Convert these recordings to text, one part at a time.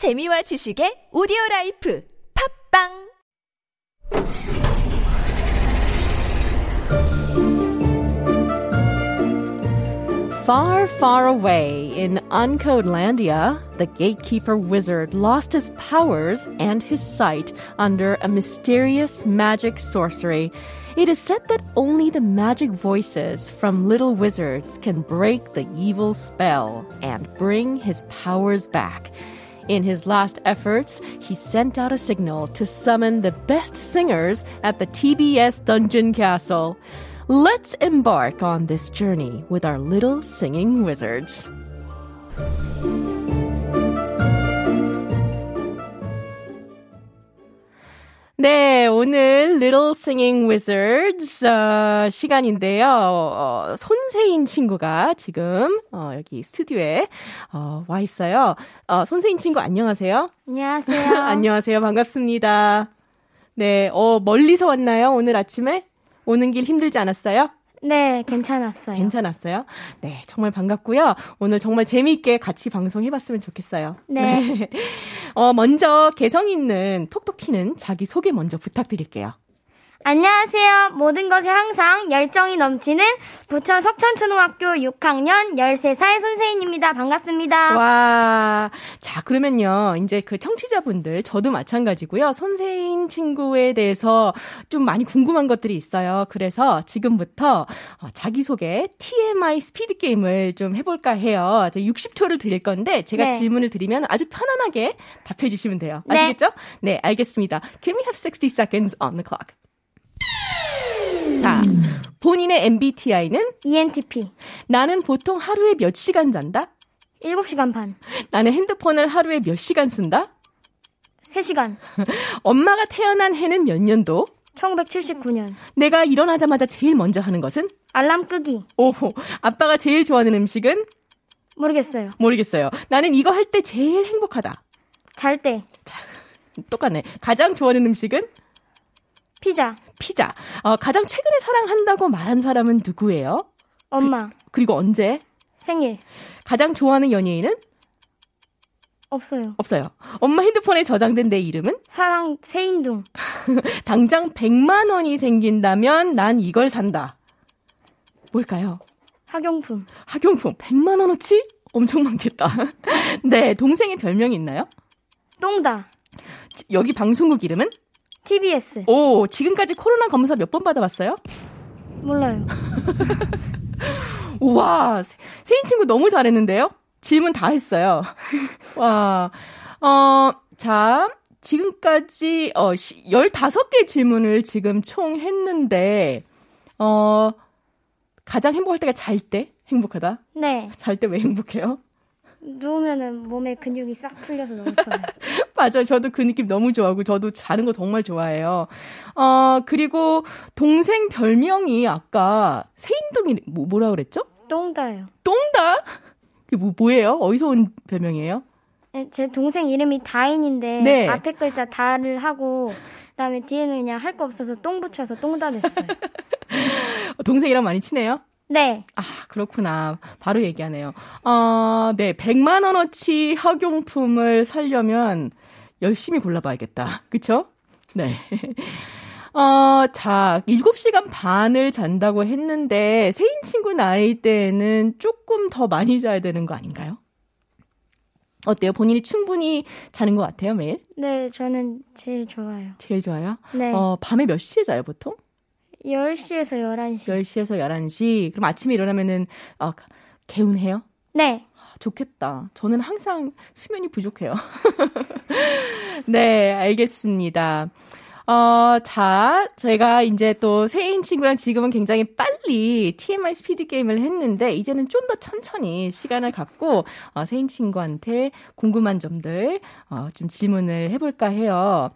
재미와 지식의 오디오 라이프 팝빵 Far, far away in Uncodelandia, the gatekeeper wizard lost his powers and his sight under a mysterious magic sorcery. It is said that only the magic voices from little wizards can break the evil spell and bring his powers back. In his last efforts, he sent out a signal to summon the best singers at the TBS Dungeon Castle. Let's embark on this journey with our little singing wizards. 네, 오늘 Little Singing Wizards 어, 시간인데요. 어, 손세인 친구가 지금 어, 여기 스튜디오에 어, 와 있어요. 어, 손세인 친구 안녕하세요. 안녕하세요. 안녕하세요. 반갑습니다. 네, 어, 멀리서 왔나요? 오늘 아침에? 오는 길 힘들지 않았어요? 네, 괜찮았어요. 괜찮았어요? 네, 정말 반갑고요. 오늘 정말 재미있게 같이 방송해봤으면 좋겠어요. 네. 어, 먼저 개성 있는 톡톡 튀는 자기 소개 먼저 부탁드릴게요. 안녕하세요. 모든 것에 항상 열정이 넘치는 부천 석천초등학교 6학년 13살 손세인입니다. 반갑습니다. 와. 자, 그러면요. 이제 그 청취자분들, 저도 마찬가지고요. 손세인 친구에 대해서 좀 많이 궁금한 것들이 있어요. 그래서 지금부터 어, 자기소개 TMI 스피드 게임을 좀 해볼까 해요. 60초를 드릴 건데, 제가 네. 질문을 드리면 아주 편안하게 답해 주시면 돼요. 네. 아시겠죠? 네, 알겠습니다. Can we have 60 seconds on the clock? 자, 본인의 MBTI는 ENTP. 나는 보통 하루에 몇 시간 잔다? 7시간 반. 나는 핸드폰을 하루에 몇 시간 쓴다? 3시간. 엄마가 태어난 해는 몇 년도? 1979년. 내가 일어나자마자 제일 먼저 하는 것은? 알람 끄기. 오호, 아빠가 제일 좋아하는 음식은? 모르겠어요. 모르겠어요. 나는 이거 할 때 제일 행복하다. 잘 때. 똑같네. 가장 좋아하는 음식은? 피자. 피자. 어, 가장 최근에 사랑한다고 말한 사람은 누구예요? 엄마. 그 리고 언제? 생일. 가장 좋아하는 연예인은? 없어요. 없어요. 엄마 핸드폰에 저장된 내 이름은? 사랑 세인둥. 당장 100만 원이 생긴다면 난 이걸 산다. 뭘까요? 학용품. 학용품 100만 원어치? 엄청 많겠다. 네, 동생의 별명이 있나요? 똥다. 지- 여기 방송국 이름은? TBS. 오, 지금까지 코로나 검사 몇 번 받아봤어요? 몰라요. 우와, 세- 세인 친구 너무 잘했는데요? 질문 다 했어요. 와, 어, 자, 지금까지, 어, 시, 15개 질문을 지금 총 했는데, 어, 가장 행복할 때가 잘 때? 행복하다? 네. 잘 때 왜 행복해요? 누우면은 몸에 근육이 싹 풀려서 너무 좋아요. 맞아요. 저도 그 느낌 너무 좋아하고, 저도 자는 거 정말 좋아해요. 어, 그리고 동생 별명이 아까 세인동이 뭐, 뭐라 그랬죠? 똥다요. 똥다? 그게 뭐, 뭐예요? 어디서 온 별명이에요? 네, 제 동생 이름이 다인인데 네. 앞에 글자 다를 하고 그다음에 뒤에는 그냥 할 거 없어서 똥 붙여서 똥다 냈어요. 동생이랑 많이 친해요? 네. 아, 그렇구나. 바로 얘기하네요. 어, 네. 100만원어치 학용품을 사려면 열심히 골라봐야겠다. 그쵸? 네. 어, 자, 7시간 반을 잔다고 했는데, 세인 친구 나이 때는 조금 더 많이 자야 되는 거 아닌가요? 어때요? 본인이 충분히 자는 것 같아요, 매일? 네, 저는 제일 좋아요. 제일 좋아요? 네. 어, 밤에 몇 시에 자요, 보통? 10시에서 11시. 10시에서 11시. 그럼 아침에 일어나면은, 어, 개운해요? 네. 아, 좋겠다. 저는 항상 수면이 부족해요. 네, 알겠습니다. 어, 자, 제가 이제 또 세인 친구랑 지금은 굉장히 빨리 TMI 스피드 게임을 했는데, 이제는 좀 더 천천히 시간을 갖고, 어, 세인 친구한테 궁금한 점들, 어, 좀 질문을 해볼까 해요.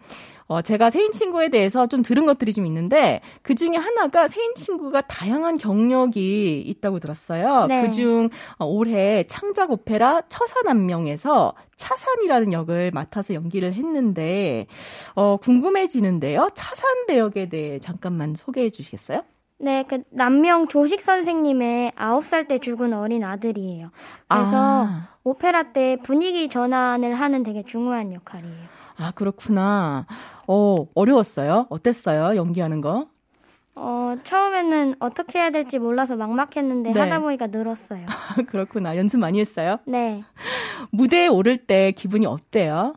어, 제가 세인 친구에 대해서 좀 들은 것들이 좀 있는데, 그 중에 하나가 세인 친구가 다양한 경력이 있다고 들었어요. 네. 그중 어, 올해 창작 오페라 처사남명에서 차산이라는 역을 맡아서 연기를 했는데, 어, 궁금해지는데요. 차산 대역에 대해 잠깐만 소개해 주시겠어요? 네, 그 남명 조식 선생님의 9살 때 죽은 어린 아들이에요. 그래서 아, 오페라 때 분위기 전환을 하는 되게 중요한 역할이에요. 아, 그렇구나. 어, 어려웠어요? 어땠어요? 연기하는 거? 어, 처음에는 어떻게 해야 될지 몰라서 막막했는데 네. 하다 보니까 늘었어요. 아, 그렇구나. 연습 많이 했어요? 네. 무대에 오를 때 기분이 어때요?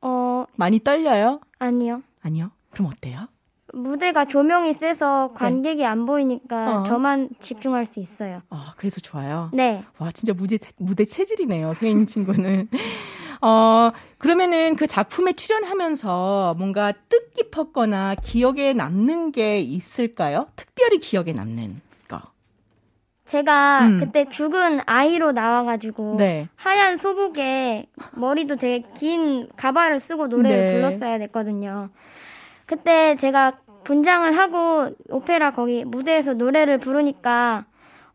어, 많이 떨려요? 아니요. 아니요. 그럼 어때요? 무대가 조명이 세서 관객이 안 보이니까 네. 어. 저만 집중할 수 있어요. 아, 그래서 좋아요. 네. 와, 진짜 무대, 무대 체질이네요, 세인 친구는. 어, 그러면은 그 작품에 출연하면서 뭔가 뜻깊었거나 기억에 남는 게 있을까요? 특별히 기억에 남는 거. 제가 음. 그때 죽은 아이로 나와가지고 네. 하얀 소복에 머리도 되게 긴 가발을 쓰고 노래를 네. 불렀어야 됐거든요. 그때 제가 분장을 하고 오페라 거기 무대에서 노래를 부르니까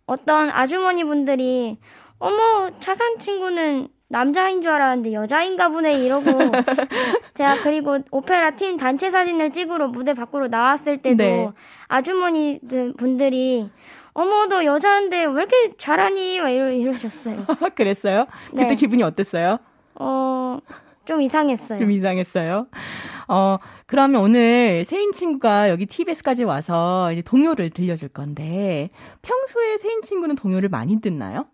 어떤 아주머니 분들이 어머 차산 친구는 남자인 줄 알았는데 여자인가 보네 이러고 제가 그리고 오페라 팀 단체 사진을 찍으러 무대 밖으로 나왔을 때도 네. 아주머니 분들이 어머 너 여자인데 왜 이렇게 잘하니 막 이러, 이러셨어요. 그랬어요? 그때 네. 기분이 어땠어요? 어, 좀 이상했어요. 좀 이상했어요. 어, 그러면 오늘 세인 친구가 여기 TBS까지 와서 이제 동요를 들려줄 건데, 평소에 세인 친구는 동요를 많이 듣나요?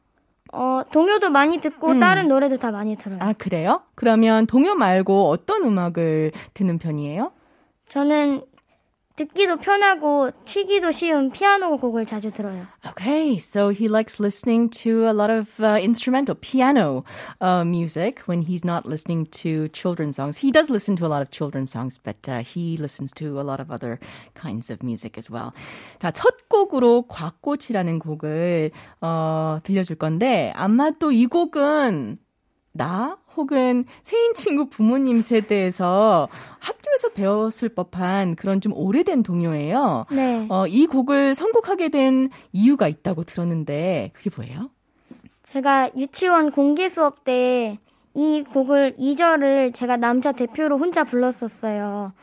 어, 동요도 많이 듣고 음. 다른 노래도 다 많이 들어요. 아, 그래요? 그러면 동요 말고 어떤 음악을 듣는 편이에요? 저는 듣기도 편하고 치기도 쉬운 피아노 곡을 자주 들어요. Okay, so he likes listening to a lot of uh, instrumental piano uh, music when he's not listening to children's songs. He does listen to a lot of children's songs, but uh, he listens to a lot of other kinds of music as well. 자, 첫 곡으로 곽꽃이라는 곡을 어, 들려줄 건데 아마도 이 곡은 나 혹은 세인 친구 부모님 세대에서 학교에서 배웠을 법한 그런 좀 오래된 동요예요. 네. 어, 이 곡을 선곡하게 된 이유가 있다고 들었는데 그게 뭐예요? 제가 유치원 공개 수업 때 이 곡을 2절을 제가 남자 대표로 혼자 불렀었어요.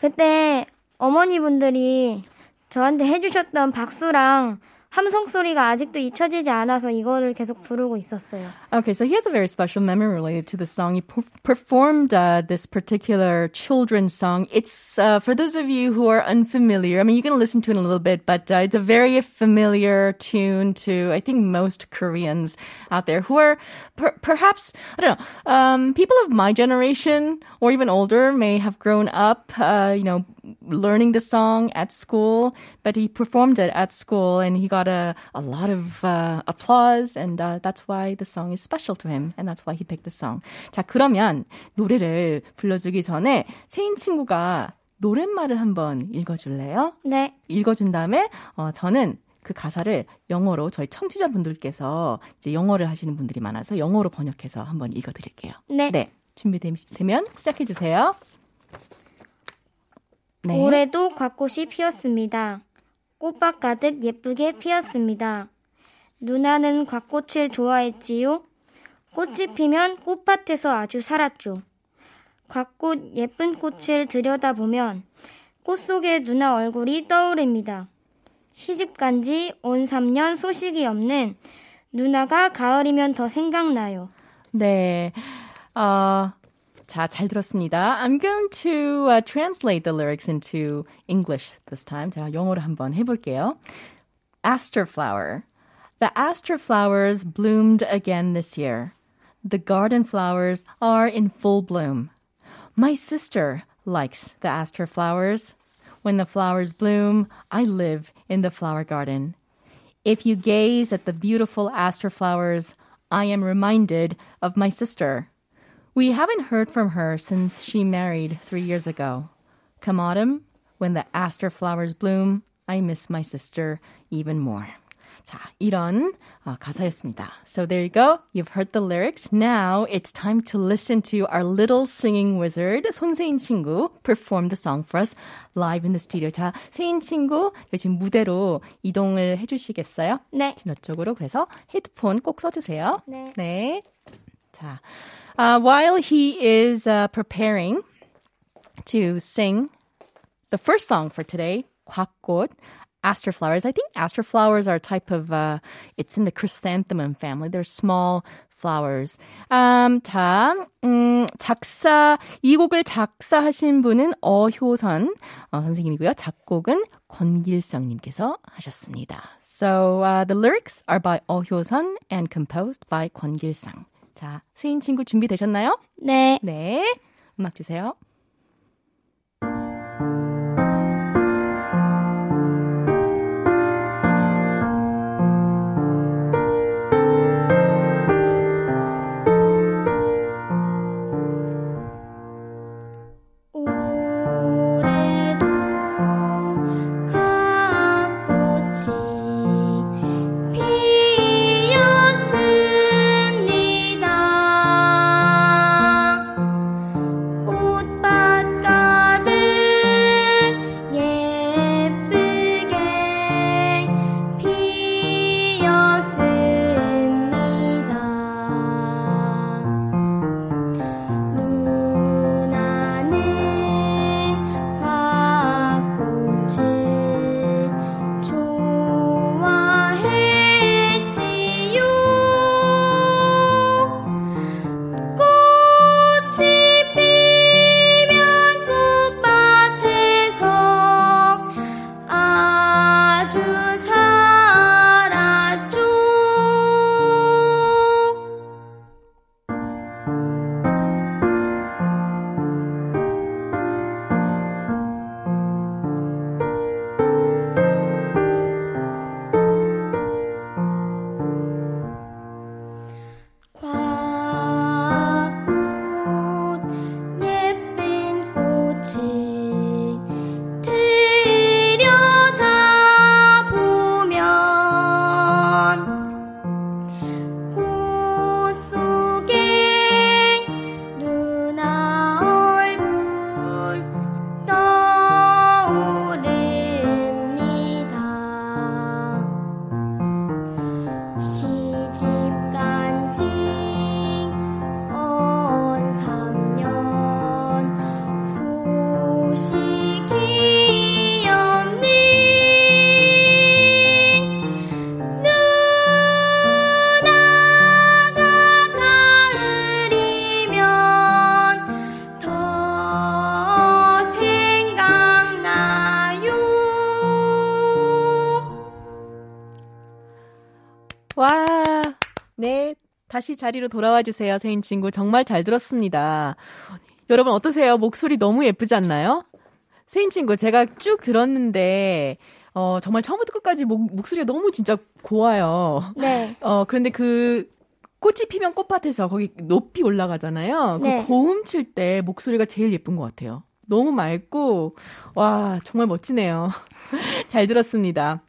그때 어머니분들이 저한테 해주셨던 박수랑 함성 소리가 아직도 잊혀지지 않아서 이거를 계속 부르고 있었어요. Okay, so he has a very special memory related to the song. He per- performed uh, this particular children's song. It's uh, for those of you who are unfamiliar. I mean, you can listen to it in a little bit, but uh, it's a very familiar tune to I think most Koreans out there who are per- perhaps I don't know um, people of my generation or even older may have grown up, uh, you know, learning the song at school. But he performed it at school, and he got a a lot of uh, applause, and uh, that's why the song is special to him, and that's why he picked the song. 자, 그러면 노래를 불러주기 전에 세인 친구가 노랫말을 한번 읽어줄래요? 네. 읽어준 다음에 어, 저는 그 가사를 영어로 저희 청취자분들께서 이제 영어를 하시는 분들이 많아서 영어로 번역해서 한번 읽어드릴게요. 네. 네, 준비되면 시작해 주세요. 네. 올해도 곽꽃이 피었습니다. 꽃밭 가득 예쁘게 피었습니다. 누나는 곽꽃을 좋아했지요. 꽃이 피면 꽃밭에서 아주 살았죠. 곽꽃 예쁜 꽃을 들여다보면 꽃 속에 누나 얼굴이 떠오릅니다. 시집 간 지 온 3년 소식이 없는 누나가 가을이면 더 생각나요. 네. 어, 자, 잘 들었습니다. I'm going to uh, translate the lyrics into English this time. 제가 영어로 한번 해볼게요. Aster flower. The aster flowers bloomed again this year. The garden flowers are in full bloom. My sister likes the aster flowers. When the flowers bloom, I live in the flower garden. If you gaze at the beautiful aster flowers, I am reminded of my sister. We haven't heard from her since she married three years ago. Come autumn, when the aster flowers bloom, I miss my sister even more. 자, 이런 어, 가사였습니다. So there you go. You've heard the lyrics. Now it's time to listen to our little singing wizard, 손세인 친구, perform the song for us live in the studio. 자, 세인 친구, 지금 무대로 이동을 해주시겠어요? 네. 저쪽으로. 그래서 헤드폰 꼭 써주세요. 네. 네. 자, uh, while he is uh, preparing to sing the first song for today, 곽꽃, aster flowers. I think aster flowers are a type of, uh, it's in the chrysanthemum family. They're small flowers. Um, 자, 음, 작사, 이 곡을 작사하신 분은 어효선 어, 선생님이고요. 작곡은 권길성님께서 하셨습니다. So, uh, the lyrics are by 어효선 and composed by 권길성. 자, 세인 친구 준비되셨나요? 네. 네. 음악 주세요. 다시 자리로 돌아와 주세요, 세인 친구. 정말 잘 들었습니다. 여러분 어떠세요? 목소리 너무 예쁘지 않나요? 세인 친구, 제가 쭉 들었는데, 어, 정말 처음부터 끝까지 목, 목소리가 너무 진짜 고와요. 네. 어, 그런데 그, 꽃이 피면 꽃밭에서 거기 높이 올라가잖아요. 네. 그 고음 칠 때 목소리가 제일 예쁜 것 같아요. 너무 맑고, 와, 정말 멋지네요. 잘 들었습니다.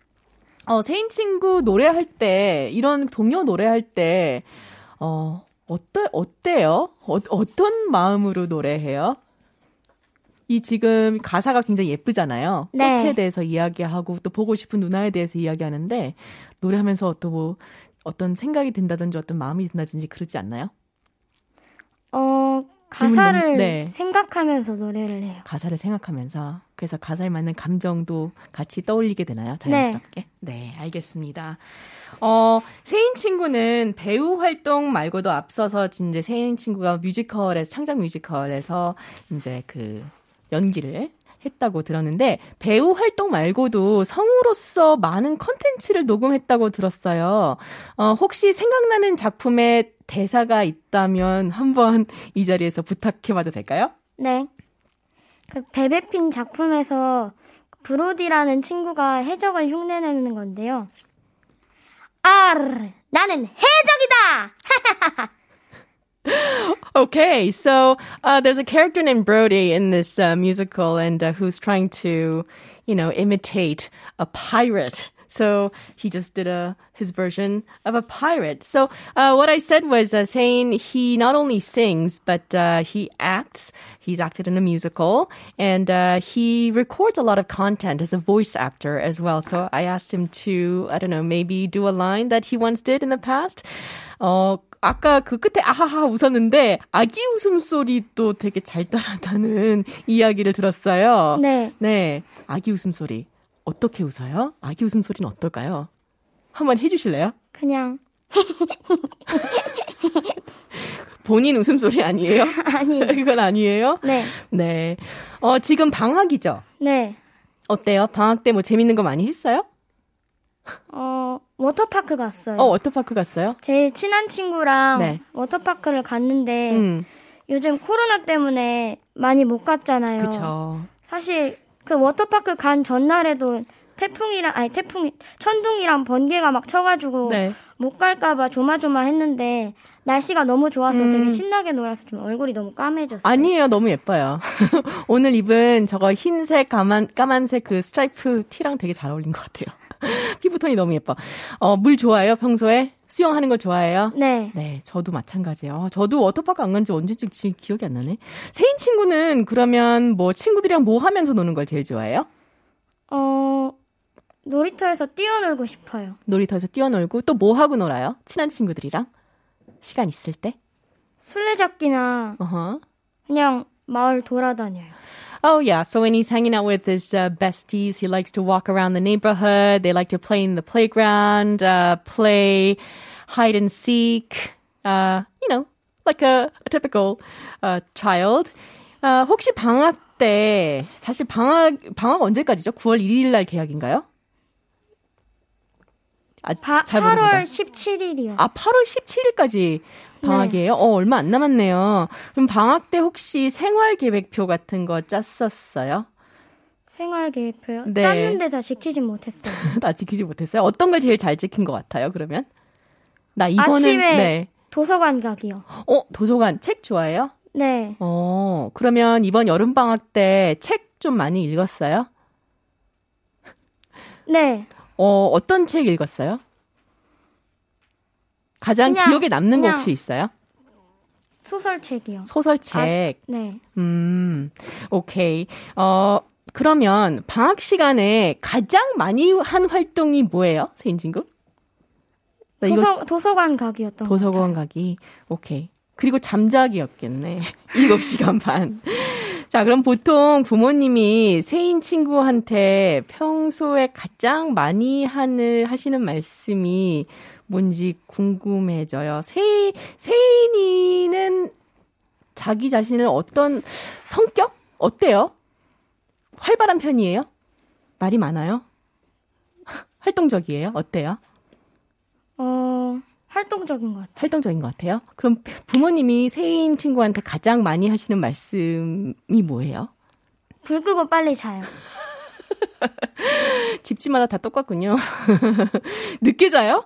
어, 세인 친구 노래할 때, 이런 동요 노래할 때, 어, 어떠, 어때요? 어, 어떤 마음으로 노래해요? 이 지금 가사가 굉장히 예쁘잖아요. 네. 꽃에 대해서 이야기하고 또 보고 싶은 누나에 대해서 이야기하는데 노래하면서 또 뭐 어떤 생각이 든다든지 어떤 마음이 든다든지 그러지 않나요? 어, 가사를 너무- 네. 생각하면서 노래를 해요. 가사를 생각하면서 그래서 가사에 맞는 감정도 같이 떠올리게 되나요? 자연스럽게? 네, 알겠습니다. 어, 세인 친구는 배우 활동 말고도 앞서서 이제 세인 친구가 뮤지컬에서 창작 뮤지컬에서 이제 그 연기를 했다고 들었는데 배우 활동 말고도 성우로서 많은 컨텐츠를 녹음했다고 들었어요. 어, 혹시 생각나는 작품에 대사가 있다면 한번 이 자리에서 부탁해봐도 될까요? 네. 그 베베핀 작품에서 브로디라는 친구가 해적을 흉내내는 건데요. 아, 나는 해적이다! Okay, so uh, there's a character named Brody in this uh, musical, and uh, who's trying to, you know, imitate a pirate. So he just did a his version of a pirate. So uh, what I said was uh, saying he not only sings but uh, he acts. He's acted in a musical, and uh, he records a lot of content as a voice actor as well. So I asked him to, I don't know, maybe do a line that he once did in the past. 어, 아까 그 끝에 아하하 웃었는데 아기 웃음소리도 되게 잘 따라다는 이야기를 들었어요. 네. 네. 아기 웃음소리. 어떻게 웃어요? 아기 웃음소리는 어떨까요? 한번 해주실래요? 그냥 본인 웃음소리 아니에요? 아니에요. 그건 아니에요? 네. 네. 어, 지금 방학이죠? 네. 어때요? 방학 때 뭐 재밌는 거 많이 했어요? 어, 워터파크 갔어요. 어, 워터파크 갔어요? 제일 친한 친구랑 네. 워터파크를 갔는데 음, 요즘 코로나 때문에 많이 못 갔잖아요. 그쵸. 사실 그 워터파크 간 전날에도 태풍이랑 아니 태풍이 천둥이랑 번개가 막 쳐가지고 네. 못 갈까봐 조마조마했는데 날씨가 너무 좋아서 음. 되게 신나게 놀아서 좀 얼굴이 너무 까매졌어요. 아니에요. 너무 예뻐요. 오늘 입은 저거 흰색, 까만, 까만색 그 스트라이프 티랑 되게 잘 어울린 것 같아요. 피부톤이 너무 예뻐. 어, 물 좋아해요, 평소에? 수영하는 거 좋아해요? 네. 네, 저도 마찬가지예요. 어, 저도 워터파크 안 간 지 언제쯤 기억이 안 나네. 세인 친구는 그러면 뭐 친구들이랑 뭐 하면서 노는 걸 제일 좋아해요? 어 놀이터에서 뛰어놀고 싶어요. 놀이터에서 뛰어놀고 또 뭐 하고 놀아요? 친한 친구들이랑? 시간 있을 때? 술래잡기나 어허. 그냥 마을 돌아다녀요. Oh yeah, so when he's hanging out with his uh, besties, he likes to walk around the neighborhood. They like to play in the playground, uh, play hide and seek. Uh, you know, like a, a typical uh, child. Uh, 혹시 방학 때 사실 방학 방학 언제까지죠? 9월 1일 날 개학인가요? 아, 바, 잘 8월 모르겠다. 17일이요. 아, 8월 17일까지 방학이에요? 어, 얼마 안 남았네요. 그럼 방학 때 혹시 생활 계획표 같은 거 짰었어요? 생활 계획표요. 네. 짰는데 다 지키진 못했어요. 나 지키지 못했어요. 어떤 걸 제일 잘 지킨 것 같아요, 그러면? 나 이거는, 아침에 네. 도서관 가기요. 어, 도서관 책 좋아해요? 네. 어, 그러면 이번 여름 방학 때 책 좀 많이 읽었어요? 네. 어, 어떤 책 읽었어요? 가장 그냥- 기억에 남는 거 혹시 있어요? 소설책이요. 소설책. 네. 음, 오케이. 어, 그러면 방학 시간에 가장 많이 한 활동이 뭐예요, 세인 친구? 도서, 도서관 가기였던 것 도서관. 가기. 오케이. 그리고 잠자기였겠네. 7시간 반. 자, 그럼 보통 부모님이 세인 친구한테 평소에 가장 많이 하는, 하시는 말씀이 뭔지 궁금해져요. 세, 세인이는 자기 자신을 어떤 성격? 어때요? 활발한 편이에요? 말이 많아요? 활동적이에요? 어때요? 어, 활동적인 것 같아요. 활동적인 것 같아요. 그럼 부모님이 세인 친구한테 가장 많이 하시는 말씀이 뭐예요? 불 끄고 빨리 자요. 집집마다 다 똑같군요. 늦게 자요?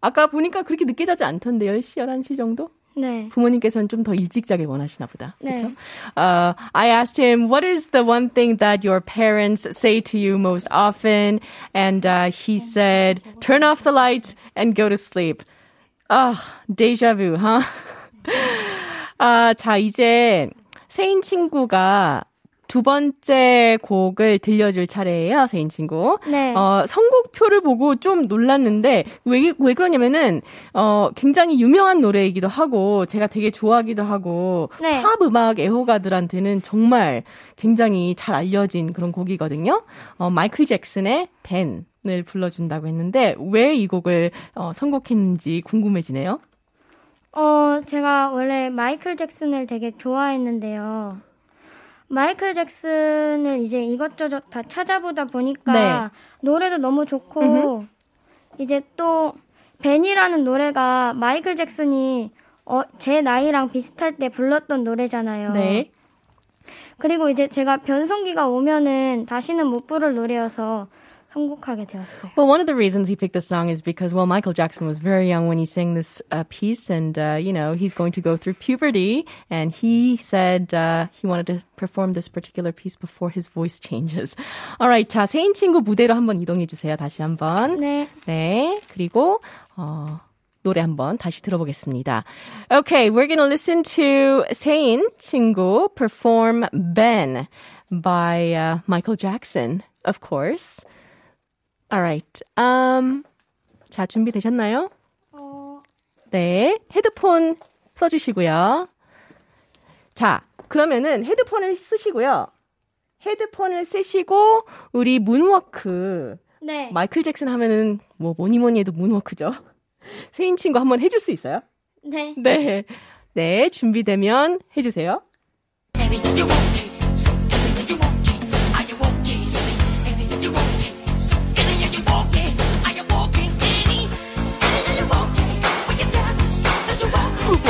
아까 보니까 그렇게 늦게 자지 않던데 10시, 11시 정도? 네. 부모님께서는 좀 더 일찍 자길 원하시나 보다. 네. 그렇죠? Uh, I asked him, what is the one thing that your parents say to you most often? And uh, he said, turn off the lights and go to sleep. 아, deja vu, huh? 아, 자, 이제 세인 친구가 두 번째 곡을 들려줄 차례예요, 세인 친구. 네. 어, 선곡표를 보고 좀 놀랐는데, 왜, 왜 그러냐면은, 어, 굉장히 유명한 노래이기도 하고, 제가 되게 좋아하기도 하고, 네. 팝 음악 애호가들한테는 정말 굉장히 잘 알려진 그런 곡이거든요. 어, 마이클 잭슨의 벤을 불러준다고 했는데, 왜 이 곡을 어, 선곡했는지 궁금해지네요. 어, 제가 원래 마이클 잭슨을 되게 좋아했는데요. 마이클 잭슨을 이제 이것저것 다 찾아보다 보니까 네. 노래도 너무 좋고 이제 또 벤이라는 노래가 마이클 잭슨이 어, 제 나이랑 비슷할 때 불렀던 노래잖아요. 네. 그리고 이제 제가 변성기가 오면은 다시는 못 부를 노래여서 선곡하게 되었어요. Well, one of the reasons he picked this song is because, well, Michael Jackson was very young when he sang this uh, piece, and, uh, you know, he's going to go through puberty, and he said uh, he wanted to perform this particular piece before his voice changes. Alright, 자, 세인 친구 무대로 한번 이동해 주세요. 다시 한번. 네. 네, 그리고, 어, 노래 한번 다시 들어보겠습니다. Okay, we're gonna listen to 세인 친구 perform Ben by uh, Michael Jackson, of course. Alright, um, 자, 준비되셨나요? 네, 헤드폰 써주시고요. 자, 그러면은 헤드폰을 쓰시고요. 헤드폰을 쓰시고, 우리 문워크, 네. 마이클 잭슨 하면은 뭐 뭐니 뭐니 해도 moonwalk죠. 세인 친구 한번 해줄 수 있어요? 네. 네. 네, 준비되면 해주세요.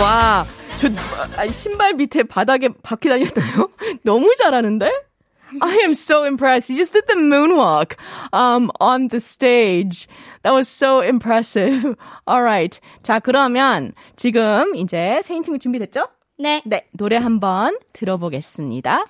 와, 저 아니, 신발 밑에 바닥에 바퀴 다녔나요? 너무 잘하는데? I am so impressed. You just did the moonwalk um, on the stage. That was so impressive. Alright. 자, 그러면 지금 이제 세인 친구 준비됐죠? 네. 네, 노래 한번 들어보겠습니다.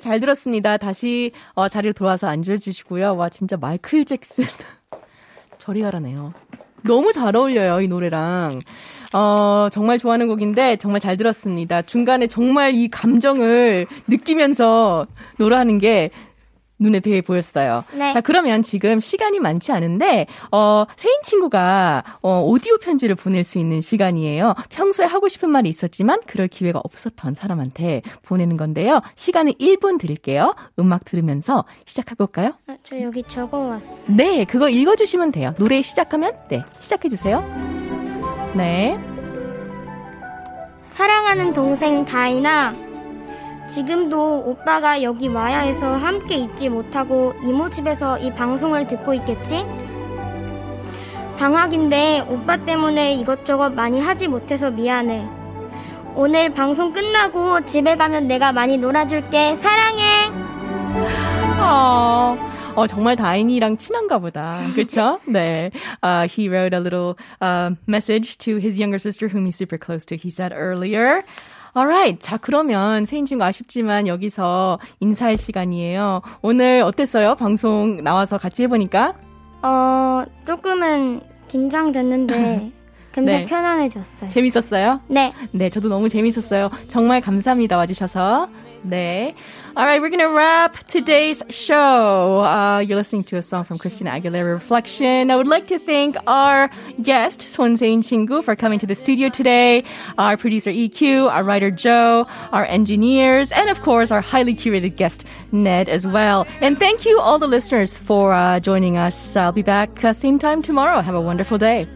잘 들었습니다. 다시 어, 자리로 돌아와서 앉아주시고요. 와, 진짜 마이클 잭슨. 저리 가라네요. 너무 잘 어울려요, 이 노래랑. 어, 정말 좋아하는 곡인데, 정말 잘 들었습니다. 중간에 정말 이 감정을 느끼면서 노래하는 게 눈에 되게 보였어요. 네. 자, 그러면 지금 시간이 많지 않은데, 어, 세인 친구가, 어, 오디오 편지를 보낼 수 있는 시간이에요. 평소에 하고 싶은 말이 있었지만, 그럴 기회가 없었던 사람한테 보내는 건데요. 시간은 1분 드릴게요. 음악 들으면서 시작해볼까요? 아, 저 여기 적어왔어. 네, 그거 읽어주시면 돼요. 노래 시작하면, 네, 시작해주세요. 네. 사랑하는 동생 다이나, 지금도 오빠가 여기 와야 해서 함께 있지 못하고 이모 집에서 이 방송을 듣고 있겠지? 방학인데 오빠 때문에 이것저것 많이 하지 못해서 미안해. 오늘 방송 끝나고 집에 가면 내가 많이 놀아줄게. 사랑해. 어, 어, 정말 다인이랑 친한가 보다. 그쵸? 네. Uh, he wrote a little uh, message to his younger sister whom he's super close to. He said earlier. Alright. 자, 그러면 세인 친구 아쉽지만 여기서 인사할 시간이에요. 오늘 어땠어요? 방송 나와서 같이 해보니까? 어, 조금은 긴장됐는데 금세 네. 편안해졌어요. 재밌었어요? 네. 네, 저도 너무 재밌었어요. 정말 감사합니다. 와주셔서. 네. Alright, we're gonna wrap today's show. Uh, you're listening to a song from Christina Aguilera, Reflection. I would like to thank our guest, Swonsein Chingu for coming to the studio today, our producer EQ, our writer Joe, our engineers, and of course, our highly curated guest, Ned, as well. And thank you, all the listeners, for uh, joining us. I'll be back uh, same time tomorrow. Have a wonderful day.